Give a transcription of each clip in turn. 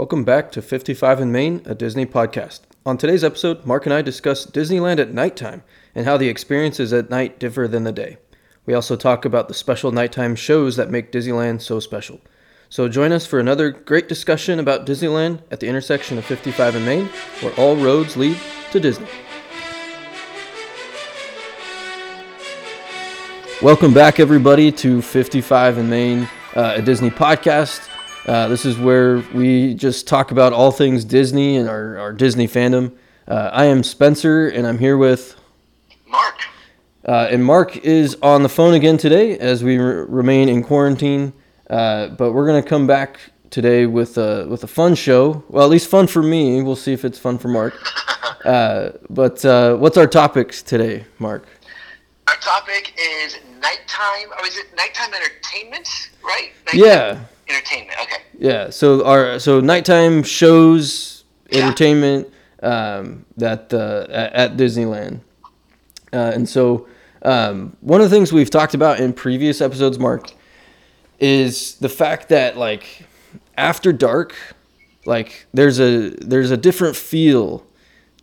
Welcome back to 55 in Main, a Disney podcast. On today's episode, Mark and I discuss Disneyland at nighttime and how the experiences at night differ than the day. We also talk about the special nighttime shows that make Disneyland so special. So join us for another great discussion about Disneyland at the intersection of 55 and Main, where all roads lead to Disney. Welcome back, everybody, to 55 in Main, uh, a Disney podcast. Uh, this is where we just talk about all things Disney and our, our Disney fandom. Uh, I am Spencer, and I'm here with Mark. Uh, and Mark is on the phone again today as we re- remain in quarantine. Uh, but we're gonna come back today with a with a fun show. Well, at least fun for me. We'll see if it's fun for Mark. Uh, but uh, what's our topics today, Mark? Our topic is nighttime. Or is it nighttime entertainment? Right? Nighttime Yeah, Entertainment. Okay. yeah. So our so nighttime shows, Yeah. entertainment um, that uh, at, at Disneyland, uh, and so um, one of the things we've talked about in previous episodes, Mark, is the fact that like after dark, like there's a there's a different feel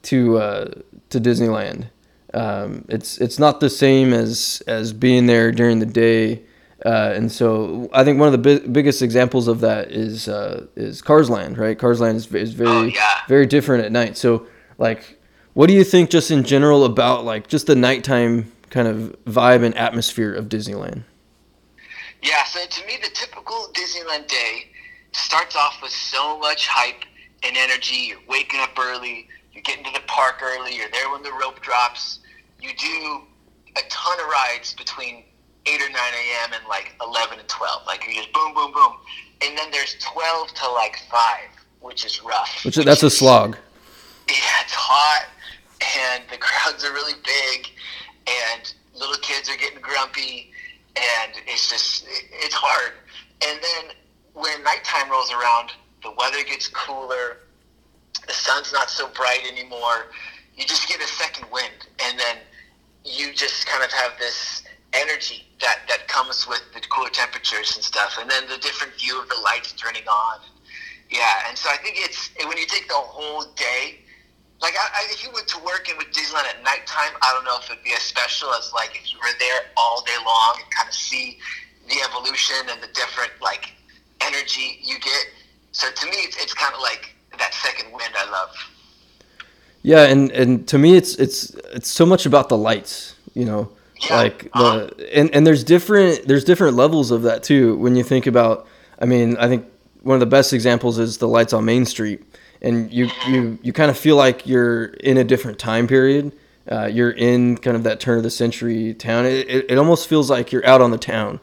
to uh, to Disneyland. Um, it's it's not the same as as being there during the day, uh, and so I think one of the bi- biggest examples of that is uh, is Cars Land, right? Cars Land is, is very Oh, yeah. very different at night. So like, what do you think just in general about like just the nighttime kind of vibe and atmosphere of Disneyland? Yeah. So to me, the typical Disneyland day starts off with so much hype and energy. You're waking up early. You're getting to the park early. You're there when the rope drops. You do a ton of rides between 8 or 9 a.m. and like 11 and 12. Like you just boom, boom, boom. And then there's 12 to like 5, which is rough. Which that's a is- slog. yeah, it's hot, and the crowds are really big, and little kids are getting grumpy, and it's just it's hard. And then when nighttime rolls around, the weather gets cooler, the sun's not so bright anymore. You just get a second wind, and then you just kind of have this energy that that comes with the cooler temperatures and stuff, and then the different view of the lights turning on. Yeah, and so I think it's when you take the whole day. Like, I, I, if you went to work and with Disneyland at nighttime, I don't know if it'd be as special as like if you were there all day long and kind of see the evolution and the different like energy you get. So to me, it's, it's kind of like that second wind I love. Yeah, and and to me, it's it's it's so much about the lights, you know, Yeah. like Uh-huh. the and and there's different there's different levels of that too. When you think about, I mean, I think one of the best examples is the lights on Main Street, and you you you kind of feel like you're in a different time period. Uh, you're in kind of that turn of the century town. It, it, it almost feels like you're out on the town.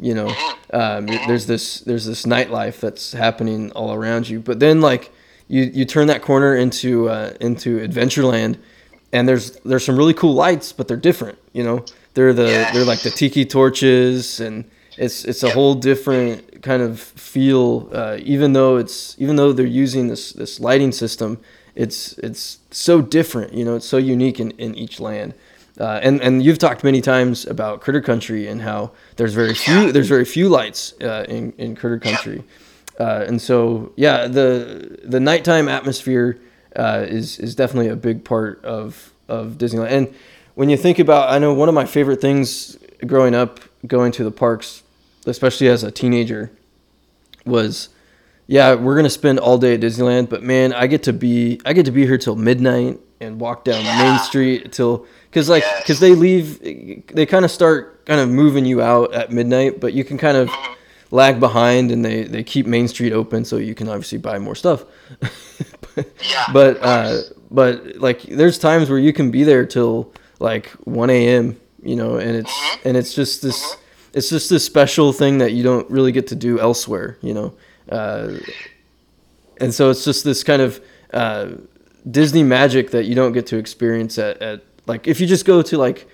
You know, um, there's this there's this nightlife that's happening all around you. But then like you you turn that corner into uh, into Adventureland, and there's there's some really cool lights, but they're different. You know, they're the they're like the tiki torches, and it's it's a Yep. whole different kind of feel. Uh, even though it's even though they're using this this lighting system, it's it's so different. You know, it's so unique in, in each land. Uh, and and you've talked many times about Critter Country and how there's very few there's very few lights uh, in in Critter Country. Uh, and so, yeah, the the nighttime atmosphere uh, is is definitely a big part of of Disneyland. And when you think about, I know one of my favorite things growing up, going to the parks, especially as a teenager, was, yeah, we're gonna spend all day at Disneyland, but man, I get to be I get to be here till midnight and walk down Main Street till because like because they leave they kind of start kind of moving you out at midnight, but you can kind of lag behind and they, they keep Main Street open so you can obviously buy more stuff. but, Yeah, But uh, but like there's times where you can be there till like 1 a.m. You know, and it's Mm-hmm. and it's just this it's just this special thing that you don't really get to do elsewhere. You know, uh, and so it's just this kind of uh, Disney magic that you don't get to experience at, at like if you just go to like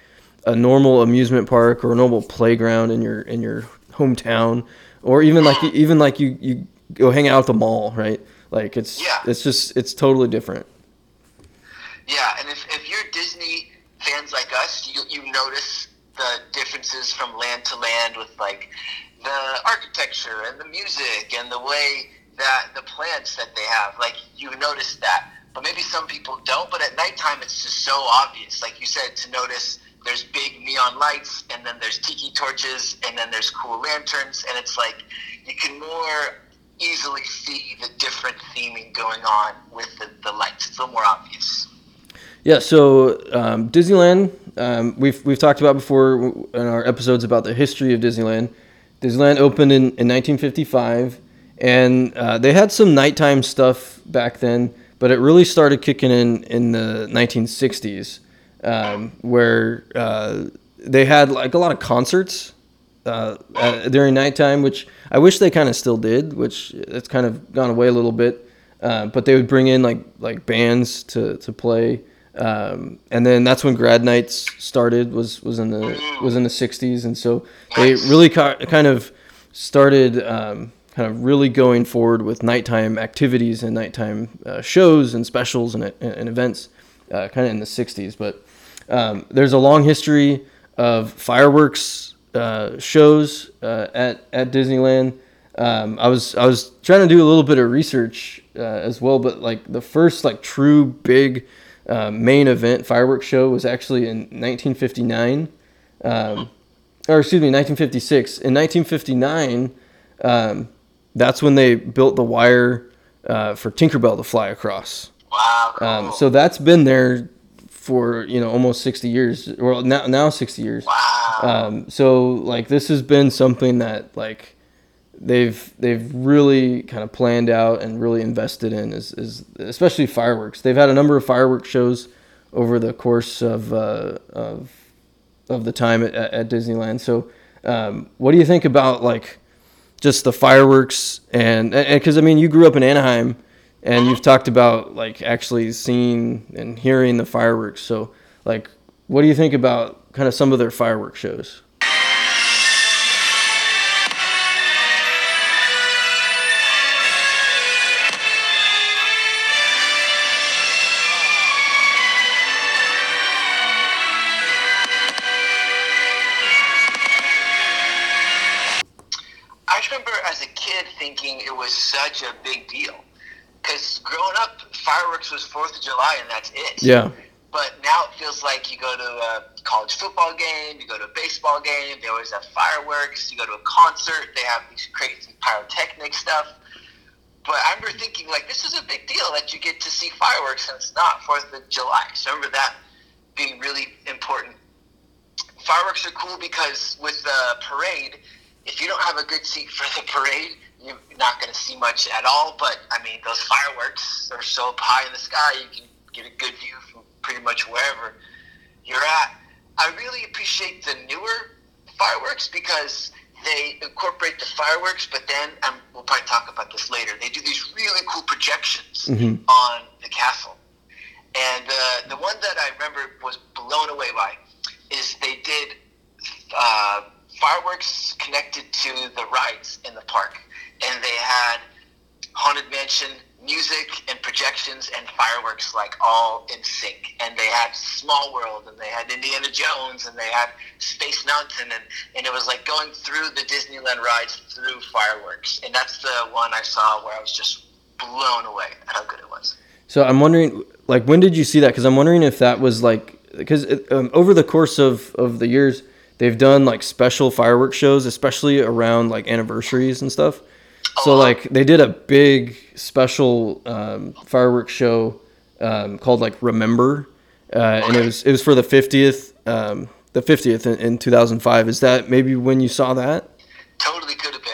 a normal amusement park or a normal playground in your in your hometown or even like even like you you go hang out at the mall right like it's Yeah. it's just it's totally different Yeah, and if, if you're Disney fans like us, you, you notice the differences from land to land with like the architecture and the music and the way that the plants that they have. Like you notice that, but maybe some people don't. But at nighttime, it's just so obvious. Like you said, to notice there's big neon lights, and then there's tiki torches, and then there's cool lanterns, and it's like you can more easily see the different theming going on with the, the lights. It's a little more obvious. Yeah, so um, Disneyland, um, we've, we've talked about before in our episodes about the history of Disneyland. Disneyland opened in, in 1955, and uh, they had some nighttime stuff back then, but it really started kicking in in the 1960s, um, where uh, they had like a lot of concerts uh, during nighttime, which I wish they kind of still did, which it's kind of gone away a little bit. Uh, but they would bring in like like bands to to play. Um, and then that's when grad nights started was was in the was in the 60s and so they really ca- kind of started um, kind of really going forward with nighttime activities and nighttime uh, shows and specials and, and events uh, kind of in the 60s but um, there's a long history of fireworks uh, shows uh, at at Disneyland um, I was I was trying to do a little bit of research uh, as well but like the first like true big uh, main event fireworks show was actually in 1959, um, or excuse me, 1956. In 1959, um, that's when they built the wire uh, for Tinkerbell to fly across. Wow. Cool. Um, so that's been there for you know almost 60 years, or now now 60 years. Wow. Um, so like this has been something that like they've they've really kind of planned out and really invested in is, is especially fireworks. They've had a number of fireworks shows over the course of uh, of of the time at, at Disneyland. So, um, what do you think about like just the fireworks and because I mean you grew up in Anaheim and you've talked about like actually seeing and hearing the fireworks. So, like, what do you think about kind of some of their fireworks shows? I remember as a kid thinking it was such a big deal because growing up, fireworks was Fourth of July and that's it. Yeah. But now it feels like you go to a college football game, you go to a baseball game, they always have fireworks. You go to a concert, they have these crazy pyrotechnic stuff. But I remember thinking like this is a big deal that you get to see fireworks and it's not Fourth of July. So I remember that being really important. Fireworks are cool because with the parade, if you don't have a good seat for the parade, you're not going to see much at all. But I mean, those fireworks are so high in the sky, you can get a good view from pretty much wherever you're at. I really appreciate the newer fireworks because they incorporate the fireworks, but then um, we'll probably talk about this later. They do these really cool projections Mhm. on the castle, and uh, the one that I remember was blown away by is they did uh, fireworks connected to the rides in the park, and they had haunted mansion music and projections and fireworks like all in sync and they had small world and they had indiana jones and they had space mountain and, and it was like going through the disneyland rides through fireworks and that's the one i saw where i was just blown away at how good it was So I'm wondering, like, when did you see that? Because I'm wondering if that was like, because um, over the course of of the years, they've done like special fireworks shows, especially around like anniversaries and stuff. So Uh-huh. like they did a big special um, fireworks show um, called like Remember, uh, and it was it was for the 50th, um, the 50th in, in 2005. Is that maybe when you saw that? Totally could have been.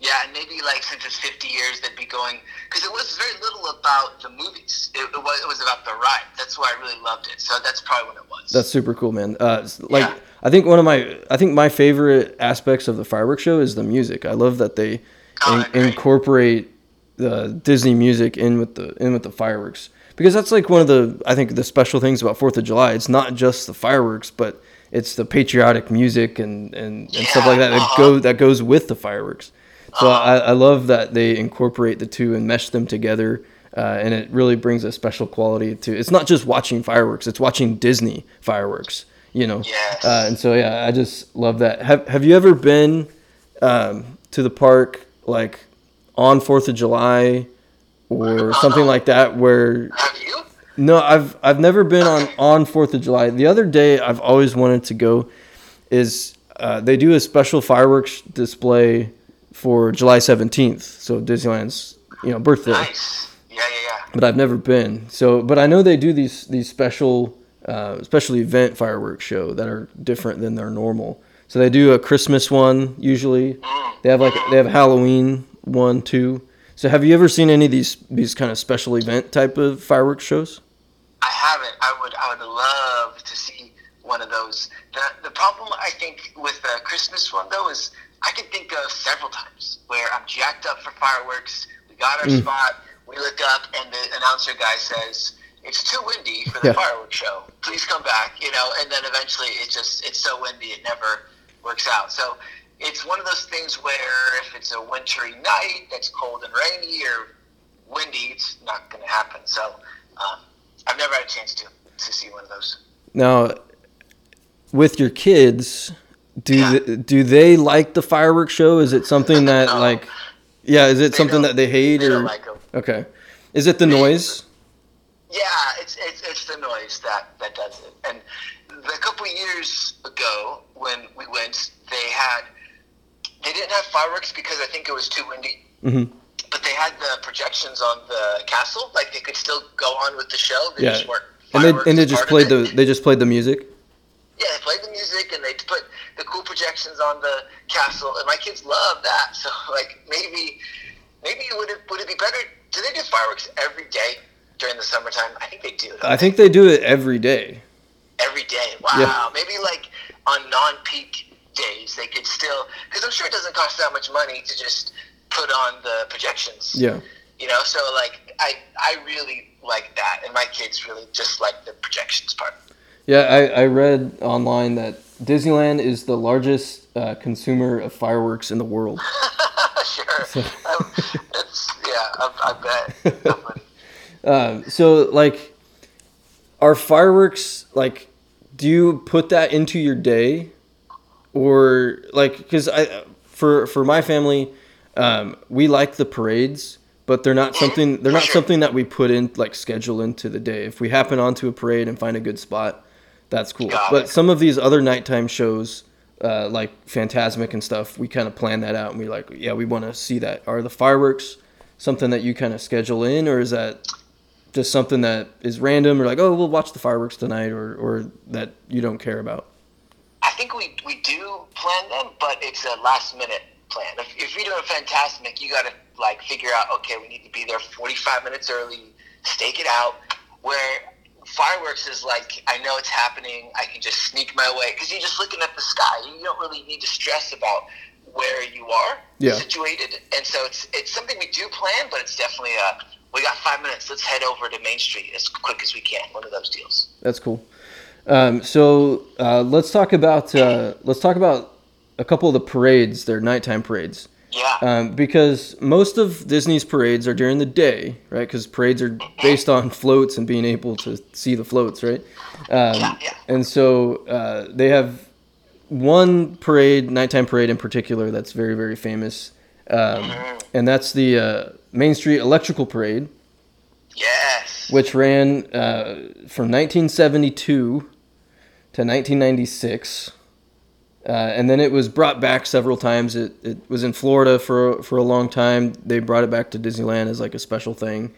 Yeah, and maybe like since it's 50 years, they'd be going because it was very little about the movies. It, it was it was about the ride. That's why I really loved it. So that's probably when it was. That's super cool, man. Uh, like Yeah. I think one of my I think my favorite aspects of the fireworks show is the music. I love that they Oh, in- incorporate the Disney music in with the in with the fireworks because that's like one of the I think the special things about Fourth of July. It's not just the fireworks, but it's the patriotic music and and, and stuff like that that go uh-huh. that goes with the fireworks. So I, I love that they incorporate the two and mesh them together. Uh, and it really brings a special quality to it's not just watching fireworks it's watching disney fireworks you know Yes. uh, and so yeah i just love that have, have you ever been um, to the park like on Fourth of July or something like that where Have you? no, I've I've never been on on Fourth of July. The other day I've always wanted to go is uh, they do a special fireworks display for July seventeenth, so Disneyland's you know birthday. Nice. Yeah, yeah, yeah. But I've never been. So, but I know they do these these special uh, special event fireworks show that are different than their normal. So they do a Christmas one usually. They have like they have Halloween one too. So have you ever seen any of these these kind of special event type of fireworks shows? I haven't. I would. I would love to see one of those. The the problem I think with the Christmas one though is I can think of several times where I'm jacked up for fireworks. We got our Mm. spot. We look up and the announcer guy says it's too windy for the Yeah. fireworks show. Please come back. You know, and then eventually it just it's so windy it never works out. So it's one of those things where if it's a wintry night that's cold and rainy or windy, it's not going to happen. So um, I've never had a chance to to see one of those. Now, with your kids, do Yeah. th- do they like the fireworks show? Is it something that No. like, yeah, is it They something that they hate They or don't like okay? Is it the noise? Yeah, it's, it's it's the noise that that does it. And a couple years ago, when we went, they had they didn't have fireworks because I think it was too windy. hmm But they had the projections on the castle, like they could still go on with the show. They Yeah. just weren't. And they and they just played the they just played the music. Yeah, they played the music and they put the cool projections on the castle, and my kids love that. So like maybe maybe would it would it be better? Do they do fireworks every day during the summertime? I think they do. I think they do it every day. Every day. Wow. Yeah. Maybe like on non-peak days they could still because I'm sure it doesn't cost that much money to just put on the projections. Yeah. You know, so like I I really like that, and my kids really just like the projections part. Yeah, I, I read online that Disneyland is the largest uh, consumer of fireworks in the world. sure. Um, yeah, I, I bet. Um, so, like, are fireworks like? Do you put that into your day, or like? Because I, for for my family, um, we like the parades, but they're not something. They're not something that we put in like schedule into the day. If we happen onto a parade and find a good spot, that's cool. Got but it. some of these other nighttime shows. Uh, like Fantasmic and stuff, we kind of plan that out, and we like, yeah, we want to see that. Are the fireworks something that you kind of schedule in, or is that just something that is random or like oh we'll watch the fireworks tonight or or that you don't care about I think we, we do plan them, but it's a last minute plan. If, if you're doing Fantasmic, you got to like figure out, okay, we need to be there 45 minutes early, stake it out. Where fireworks is like, I know it's happening, I can just sneak my way because you're just looking at the sky. You don't really need to stress about where you are Yeah. situated, and so it's it's something we do plan, but it's definitely a we got five minutes. Let's head over to Main Street as quick as we can. One of those deals. that's cool um, so uh, let's talk about uh, let's talk about a couple of the parades They're nighttime parades Yeah. um, because most of disney's parades are during the day right because parades are based on floats and being able to see the floats right um, Yeah, yeah. and so uh, they have one parade nighttime parade in particular that's very very famous um, and that's the uh, main street electrical parade yes. which ran uh, from 1972 to 1996. Uh, and then it was brought back several times. It, it was in Florida for for a long time. They brought it back to Disneyland as like a special thing,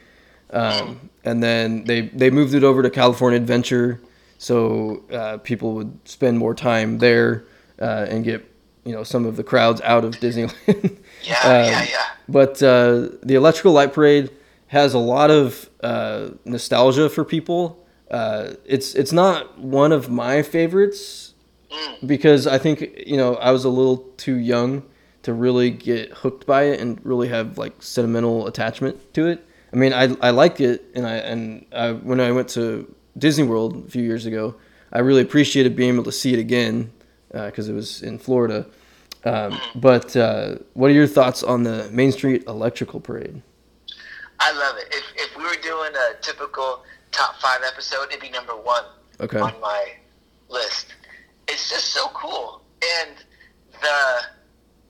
um, and then they they moved it over to California Adventure, so uh, people would spend more time there uh, and get you know some of the crowds out of Disneyland. Yeah, Um, yeah, yeah. But uh, the Electrical Light Parade has a lot of uh, nostalgia for people. Uh, it's it's not one of my favorites Mm. because I think you know I was a little too young to really get hooked by it and really have like sentimental attachment to it. I mean, I I liked it, and I and I, when I went to Disney World a few years ago, I really appreciated being able to see it again because it was in Florida. Um, but uh, what are your thoughts on the Main Street Electrical Parade? I love it. If, if we were doing a typical top five episode, it'd be number one Okay. on my list. It's just so cool, and the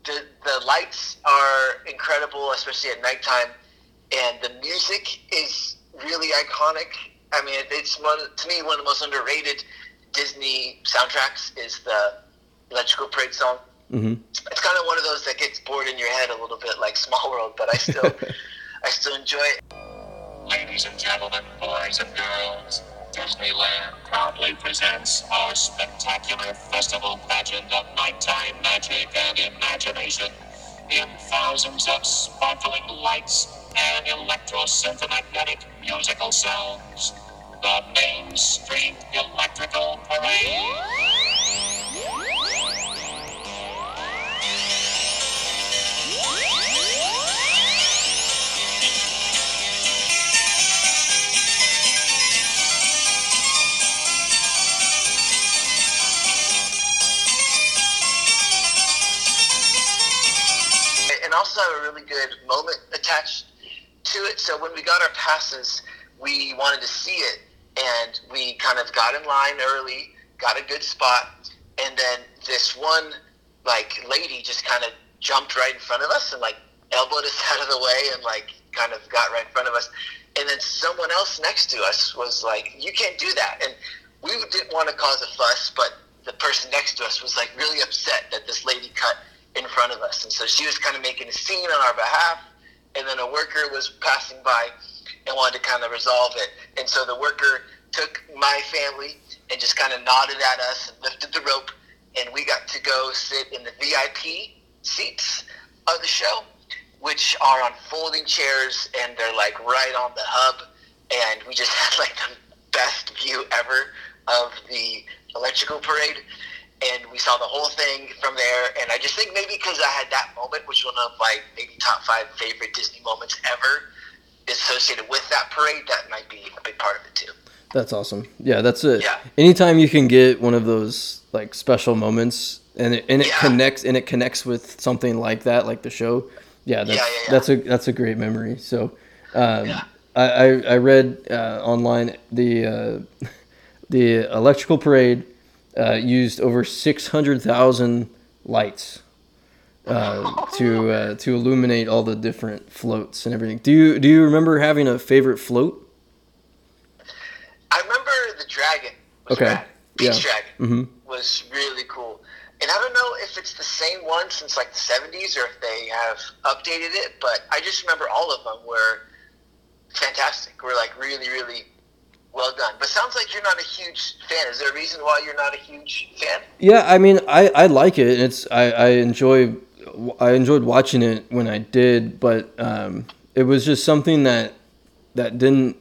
the the lights are incredible, especially at nighttime, and the music is really iconic. I mean, it's one to me one of the most underrated Disney soundtracks is the Electrical Parade song. Hmm It's kind of one of those that gets bored in your head a little bit, like Small World, but I still I still enjoy it. Ladies and gentlemen, boys and girls, Disneyland proudly presents our spectacular festival pageant of nighttime magic and imagination in thousands of sparkling lights and electro-synthomagnetic musical sounds. The Main Street Electrical Parade. Also have a really good moment attached to it. So when we got our passes, we wanted to see it, and we kind of got in line early, got a good spot, and then this one like lady just kind of jumped right in front of us and like elbowed us out of the way and like kind of got right in front of us. And then someone else next to us was like, "You can't do that," and we didn't want to cause a fuss, but the person next to us was like really upset that this lady cut in front of us. And so she was kind of making a scene on our behalf. And then a worker was passing by and wanted to kind of resolve it. And so the worker took my family and just kind of nodded at us and lifted the rope. And we got to go sit in the VIP seats of the show, which are on folding chairs and they're like right on the hub. And we just had like the best view ever of the electrical parade and we saw the whole thing from there. And I just think maybe because I had that moment, which one of my maybe top five favorite Disney moments ever, associated with that parade, that might be a big part of it too. That's awesome. Yeah, that's it. Yeah. Anytime you can get one of those like special moments and it, and it Yeah. connects and it connects with something like that, like the show. Yeah, that's Yeah, yeah, that's a that's a great memory. So, um. I, I I read uh, online the uh, the electrical parade uh, used over six hundred thousand lights uh, to uh, to illuminate all the different floats and everything. Do you do you remember having a favorite float? I remember the dragon. Okay. rad. Pete's Yeah. Dragon hmm was really cool. And I don't know if it's the same one since like the 70s or if they have updated it, but I just remember all of them were fantastic. We were like really, really well done. But sounds like you're not a huge fan. Is there a reason why you're not a huge fan? Yeah, I mean, I, I like it. It's I, I enjoy I enjoyed watching it when I did, but um, it was just something that that didn't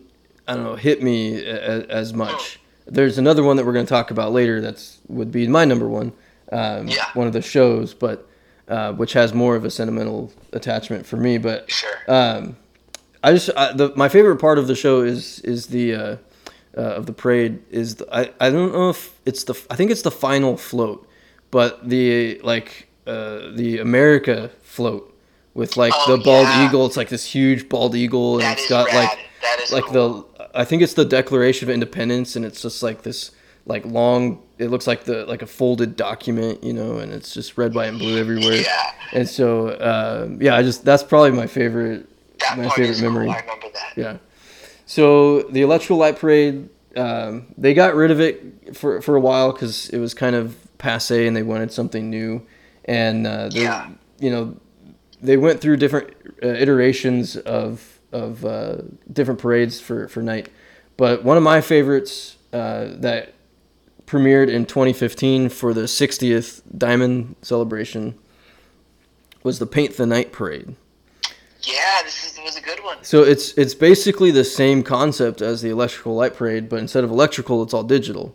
I don't know hit me as, as much. There's another one that we're going to talk about later. That's would be my number one. Um, Yeah. One of the shows, but uh, which has more of a sentimental attachment for me. But Sure. um, I just I, the my favorite part of the show is is the uh, uh, of the parade is the, I I don't know if it's the I think it's the final float, but the like uh, the America float with like Oh, the bald yeah. eagle. It's like this huge bald eagle, and That it's got rad. like like cool. the I think it's the Declaration of Independence, and it's just like this like long. It looks like the like a folded document, you know, and it's just red, white, and blue everywhere. Yeah. And so uh, yeah, I just that's probably my favorite That my favorite memory. cool. I remember that. Yeah. So the electrical light parade, um, they got rid of it for for a while because it was kind of passe, and they wanted something new. And uh, they, Yeah. you know, they went through different uh, iterations of of uh, different parades for for night. But one of my favorites uh, that premiered in 2015 for the 60th Diamond celebration was the Paint the Night parade. Yeah, this is, was a good one. So it's it's basically the same concept as the electrical light parade, but instead of electrical, it's all digital.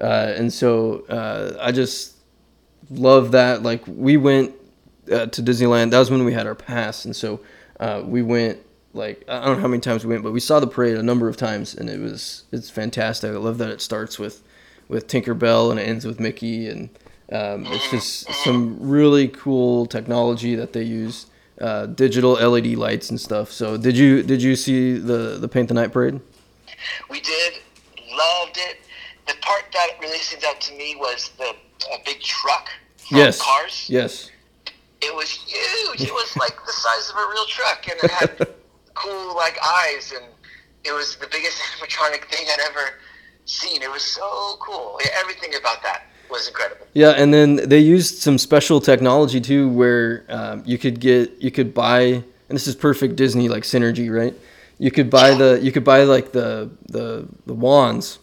Uh, and so uh, I just love that. Like we went uh, to Disneyland. That was when we had our pass, and so uh, we went. Like I don't know how many times we went, but we saw the parade a number of times, and it was it's fantastic. I love that it starts with with Tinkerbell and it ends with Mickey, and um, it's just some really cool technology that they use uh, digital LED lights and stuff. So did you did you see the the Paint the Night parade? We did, loved it. The part that really stands out to me was the a big truck Yes. Cars. Yes. It was huge. It was like the size of a real truck, and it had cool like eyes, and it was the biggest animatronic thing I'd ever seen. It was so cool. Yeah, everything about that was incredible. Yeah, and then they used some special technology too, where um, you could get you could buy, and this is perfect Disney like synergy, right? You could buy the you could buy like the the the wands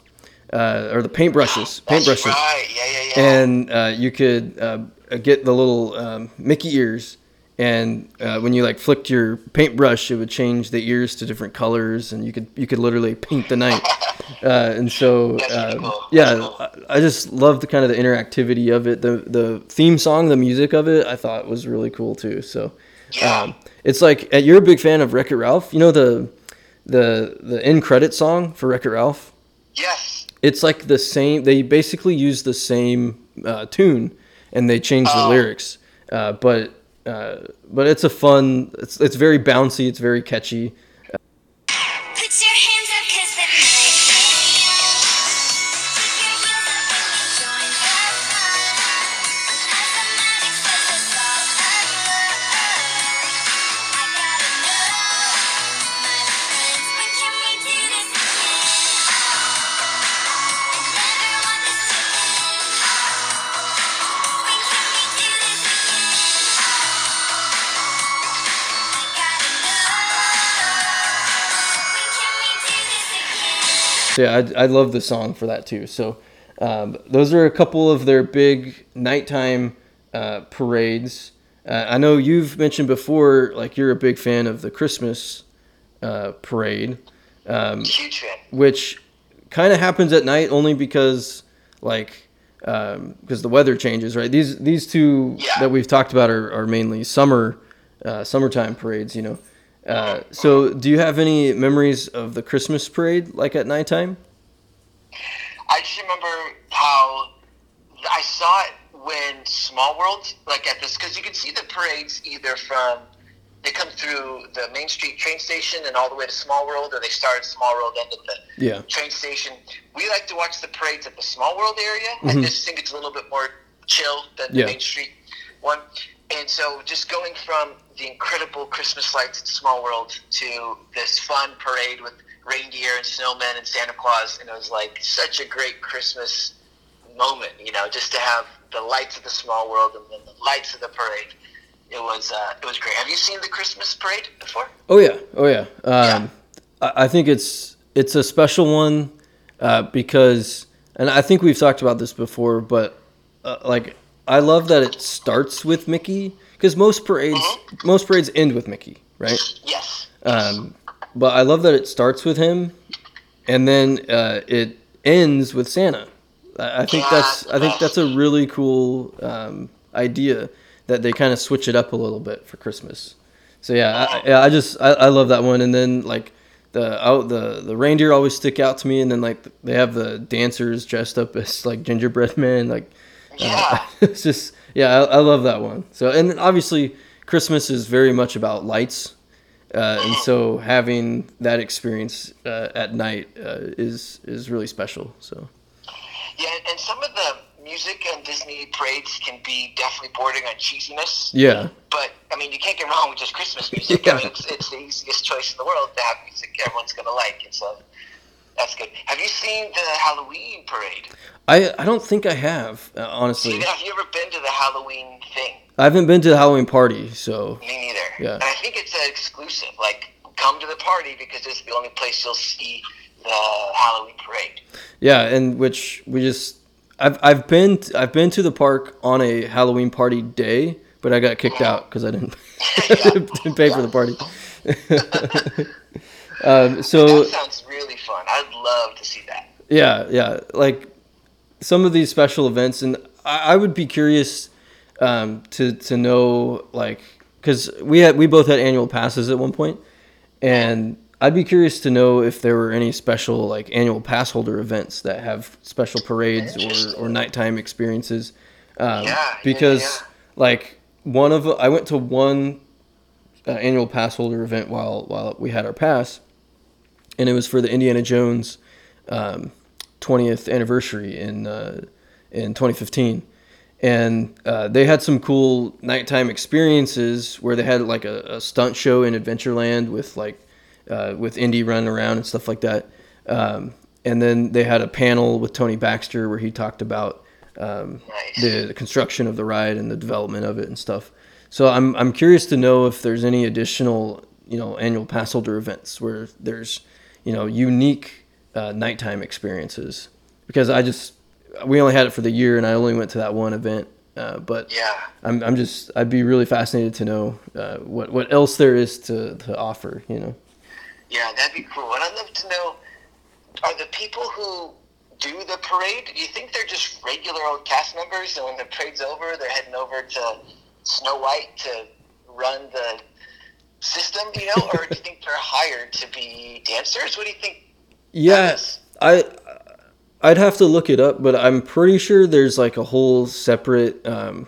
uh, or the paintbrushes, paintbrushes, right. Yeah, yeah, yeah. and uh, you could uh, get the little um, Mickey ears. And uh, when you like flicked your paintbrush, it would change the ears to different colors, and you could you could literally paint the night. Uh, and so, cool. yeah. I- I just love the kind of the interactivity of it. The the theme song, the music of it, I thought was really cool too. So, um, it's like uh, you're a big fan of Wreck It Ralph. You know the the the end credit song for Wreck It Ralph. yes. It's like the same. They basically use the same uh, tune, and they change the Oh. lyrics. Uh, but uh, but it's a fun. It's it's very bouncy. It's very catchy. So yeah, I, I love the song for that too. So um, those are a couple of their big nighttime uh, parades. Uh, I know you've mentioned before, like you're a big fan of the Christmas uh, parade, um, Huge fan. which kind of happens at night only because like because the weather changes, right? These these two Yeah. that we've talked about are, are mainly summer uh, summertime parades, you know. Uh, so, do you have any memories of the Christmas parade, like at nighttime? I just remember how I saw it when Small World, like at this, because you can see the parades either from they come through the Main Street train station and all the way to Small World, or they start at Small World, end at the Yeah. train station. We like to watch the parades at the Small World area. I Mhm. just think it's a little bit more chill than Yeah. the Main Street one. And so, just going from the incredible Christmas lights at Small World to this fun parade with reindeer and snowmen and Santa Claus, and it was like such a great Christmas moment, you know, just to have the lights of the Small World and then the lights of the parade. It was uh, it was great. Have you seen the Christmas parade before? Oh yeah, oh yeah. Um, I, I think it's it's a special one uh, because, and I think we've talked about this before, but uh, like I love that it starts with Mickey because most parades most parades end with Mickey, right? Yes. Um, but I love that it starts with him, and then uh, it ends with Santa. I, I think Yeah, that's I think that's a really cool um, idea that they kind of switch it up a little bit for Christmas. So yeah, I, yeah, I just I, I love that one, and then like the out the the reindeer always stick out to me, and then like they have the dancers dressed up as like gingerbread men, like Yeah. it's just yeah, I, I love that one. So and obviously Christmas is very much about lights, uh, and so having that experience uh, at night uh, is is really special. So Yeah, and some of the music on Disney parades can be definitely bordering on cheesiness. yeah, But I mean, you can't get wrong with just Christmas music. Yeah. I mean, it's, it's the easiest choice in the world to have music everyone's gonna like, and so that's good. Have you seen the Halloween parade? I I don't think I have uh, honestly. Have you ever been to the Halloween thing? I haven't been to the Halloween party, so Me neither. Yeah. And I think it's an exclusive. Like, come to the party because it's the only place you'll see the Halloween parade. yeah, and which we just I've I've been I've been to the park on a Halloween party day, but I got kicked out because I didn't didn't pay for the party. um, so that sounds really love to see that. Yeah, yeah. Like some of these special events, and I, I would be curious um, to to know like because we had we both had annual passes at one point, and I'd be curious to know if there were any special like annual pass holder events that have special parades or or nighttime experiences. Um, Yeah, yeah, because yeah. like one of I went to one uh, annual pass holder event while while we had our pass, and it was for the Indiana Jones um, 20th anniversary in uh, in 2015, and uh, they had some cool nighttime experiences where they had like a, a stunt show in Adventureland with like uh, with Indy running around and stuff like that. Um, and then they had a panel with Tony Baxter where he talked about um, Nice. the, the construction of the ride and the development of it and stuff. So I'm I'm curious to know if there's any additional you know annual pass holder events where there's you know unique uh, nighttime experiences because I just we only had it for the year and I only went to that one event. Uh, but Yeah. I'm, I'm just I'd be really fascinated to know uh, what what else there is to, to offer. You know. Yeah, that'd be cool. And I'd love to know are the people who do the parade, do you think they're just regular old cast members and when the parade's over, they're heading over to Snow White to run the system, you know? or do you think they're hired to be dancers? What do you think? Yeah. I I'd have to look it up, but I'm pretty sure there's like a whole separate um,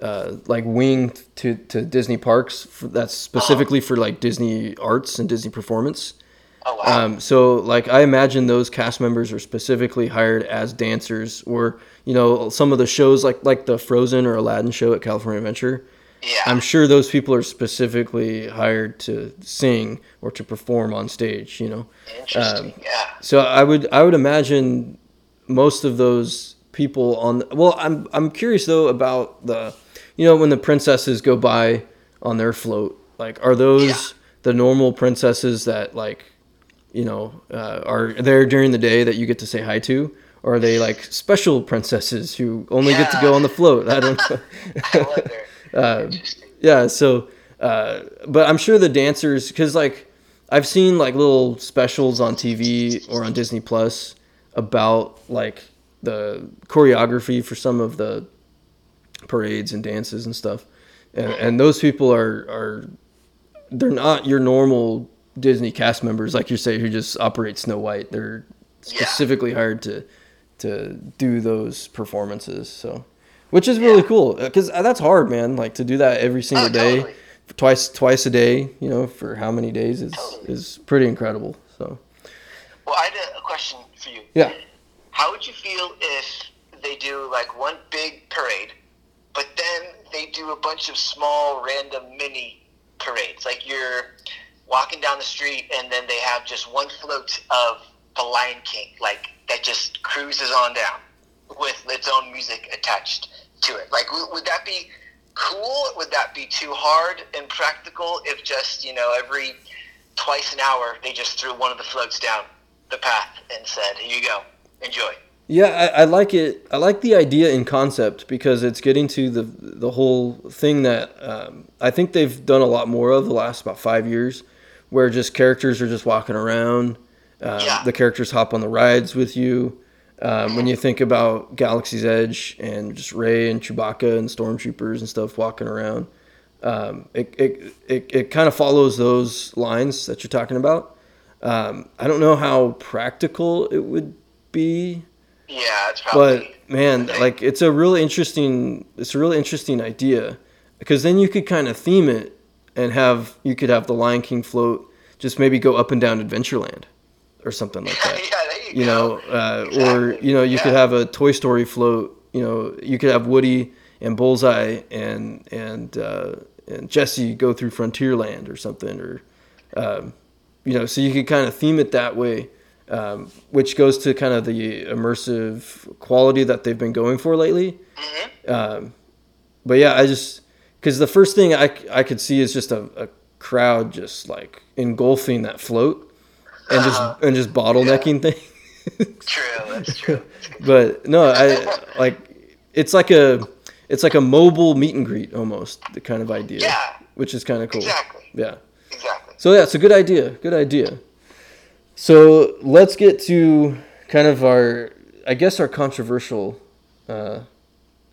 uh, like wing to, to Disney parks for, that's specifically for like Disney arts and Disney performance. Oh, wow. Um, so like I imagine those cast members are specifically hired as dancers, or you know some of the shows like like the Frozen or Aladdin show at California Adventure. Yeah. I'm sure those people are specifically hired to sing or to perform on stage. You know. Interesting. um, yeah. So I would I would imagine most of those people on well I'm I'm curious though about the you know when the princesses go by on their float like are those Yeah. the normal princesses that like you know uh, are there during the day that you get to say hi to or are they like special princesses who only get to go on the float I don't know I. uh, yeah so uh, but i'm sure the dancers because like i've seen like little specials on tv or on disney plus about like the choreography for some of the parades and dances and stuff. And, and those people are are they're not your normal disney cast members like you say who just operate snow white. They're Yeah. specifically hired to to do those performances so which is really Yeah. cool because uh, that's hard man like to do that every oh, single Oh, day totally. twice twice a day you know for how many days is Totally. is pretty incredible so Well, I had a- a question for you. yeah How would you feel if they do like one big parade, but then they do a bunch of small random mini parades? Like you're walking down the street and then they have just one float of the Lion King, like that just cruises on down with its own music attached to it. Like, w- would that be cool? Would that be too hard and practical if just, you know, every twice an hour they just threw one of the floats down the path and said, here you go, enjoy? Yeah, I, I like it. I like the idea in concept because it's getting to the the whole thing that um, I think they've done a lot more of the last about five years, where just characters are just walking around. Um, Yeah. The characters hop on the rides with you. Um, when you think about Galaxy's Edge and just Rey and Chewbacca and stormtroopers and stuff walking around, um, it, it, it, it kind of follows those lines that you're talking about. Um, I don't know how practical it would be Yeah, it's but man like it's a really interesting it's a really interesting idea because then you could kind of theme it and have you could have the lion king float just maybe go up and down adventureland or something like that there you, you know uh, or you know you could have a toy story float you know you could have woody and bullseye and and uh, and jesse go through frontierland or something or um, you know so you could kind of theme it that way um, which goes to kind of the immersive quality that they've been going for lately. Mhm. um, but yeah i just because the first thing I, I could see is just a, a crowd just like engulfing that float and just Uh-huh. and just bottlenecking things True, that's true. But no i like it's like a it's like a mobile meet and greet almost the kind of idea Yeah. which is kind of cool Exactly. yeah Exactly. so yeah, it's a good idea. Good idea. So let's get to kind of our, I guess, our controversial uh,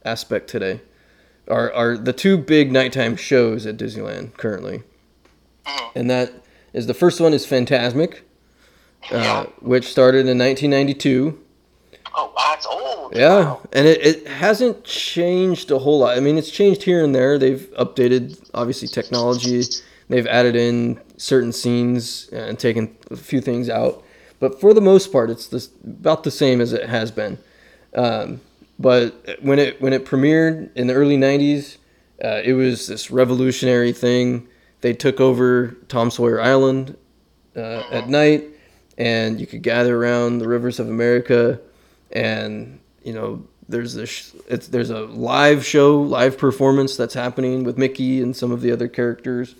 aspect today. Are are the two big nighttime shows at Disneyland currently, Mhm. and that is the first one is Fantasmic, uh, Yeah. which started in 1992. Oh, it's old. Yeah, Wow. and it, it hasn't changed a whole lot. I mean, it's changed here and there. They've updated, obviously, technology. They've added in certain scenes and taken a few things out. But for the most part, it's this, about the same as it has been. Um, but when it when it premiered in the early '90s, uh, it was this revolutionary thing. They took over Tom Sawyer Island uh, at night, and you could gather around the rivers of America, and you know there's this there's a live show, live performance that's happening with Mickey and some of the other characters,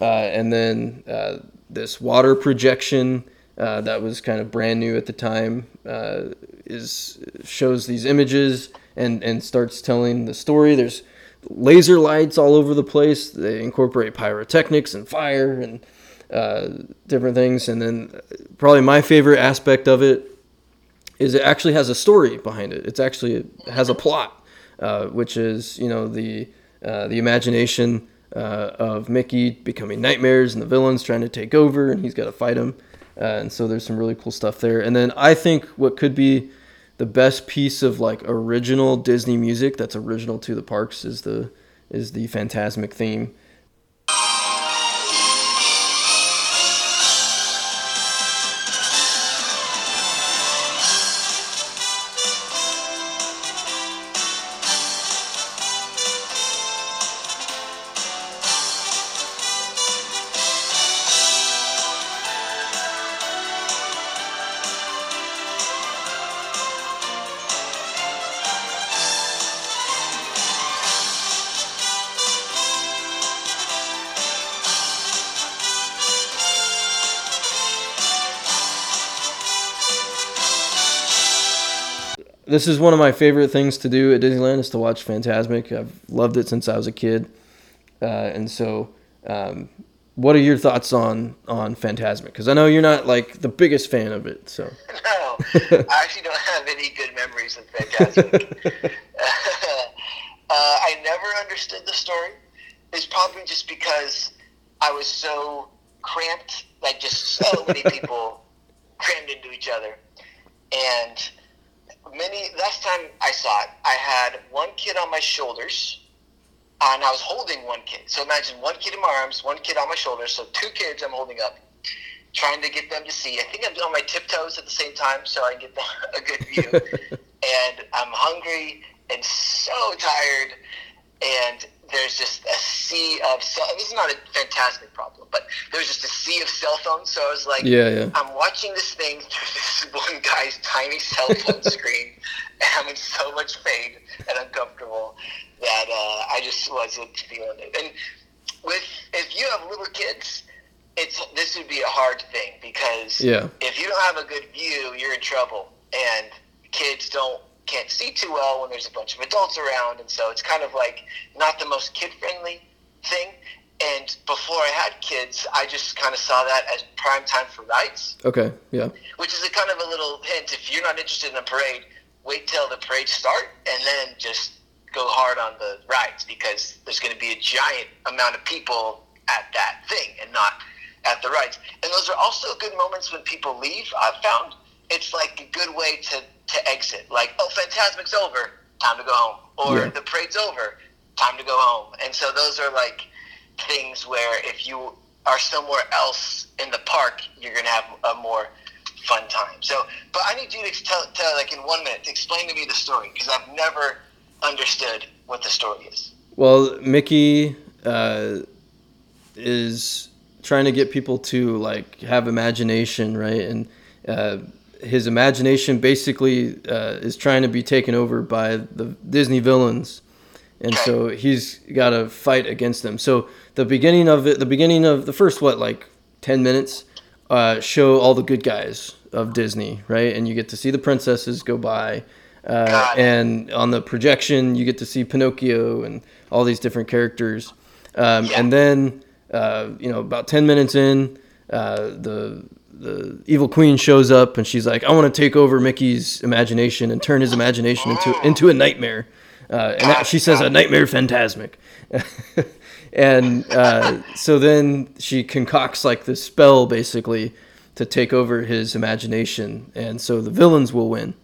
uh, and then uh, this water projection uh, that was kind of brand new at the time uh, is shows these images and and starts telling the story. There's laser lights all over the place. They incorporate pyrotechnics and fire and uh, different things. And then probably my favorite aspect of it is it actually has a story behind it. It's actually it has a plot, uh, which is you know the uh, the imagination uh, of Mickey becoming nightmares and the villains trying to take over, and he's got to fight them. Uh, and so there's some really cool stuff there. And then I think what could be the best piece of like original Disney music that's original to the parks is the is the Fantasmic theme. This is one of my favorite things to do at Disneyland is to watch Fantasmic. I've loved it since I was a kid, uh, and so. Um, what are your thoughts on on Fantasmic? Because I know you're not like the biggest fan of it. So No, I actually don't have any good memories of Fantasmic. uh, I never understood the story. It's probably just because I was so cramped, like just so many people crammed into each other. And many last time I saw it, I had one kid on my shoulders, uh, and I was holding one kid. So imagine one kid in my arms, one kid on my shoulders. So two kids I'm holding up, trying to get them to see. I think I'm on my tiptoes at the same time, so I get a good view. and I'm hungry and so tired, and there's just a sea of cell. This is not a fantastic problem, but there's just a sea of cell phones. So I was like, Yeah, yeah. I'm watching this thing through this one guy's tiny cell phone screen, and I'm in so much pain and uncomfortable that uh, I just wasn't feeling it. And with if you have little kids, it's this would be a hard thing because Yeah. if you don't have a good view, you're in trouble, and kids don't can't see too well when there's a bunch of adults around, and so it's kind of like not the most kid friendly thing. And before I had kids, I just kind of saw that as prime time for rides okay, yeah, which is a kind of a little hint. If you're not interested in a parade, wait till the parade start and then just go hard on the rides because there's going to be a giant amount of people at that thing and not at the rides. And those are also good moments when people leave. I've found it's like a good way to to exit. Like, oh, Fantasmic's over, time to go home, or Yeah. the parade's over, time to go home. And so those are like things where if you are somewhere else in the park, you're gonna have a more fun time. So, but I need you to tell, tell like in one minute, to explain to me the story because I've never understood what the story is. Well, Mickey uh, is trying to get people to like have imagination, right? And uh, his imagination basically uh, is trying to be taken over by the Disney villains, and so he's got to fight against them. So the beginning of it, the beginning of the first what like ten minutes, uh, show all the good guys of Disney, right? And you get to see the princesses go by. Uh, and on the projection, you get to see Pinocchio and all these different characters. Um, Yeah. And then, uh, you know, about 10 minutes in, uh, the the evil queen shows up and she's like, "I want to take over Mickey's imagination and turn his imagination into into a nightmare." Uh, and that, she says, "A nightmare Fantasmic." and uh, so then she concocts like this spell basically to take over his imagination, and so the villains will win.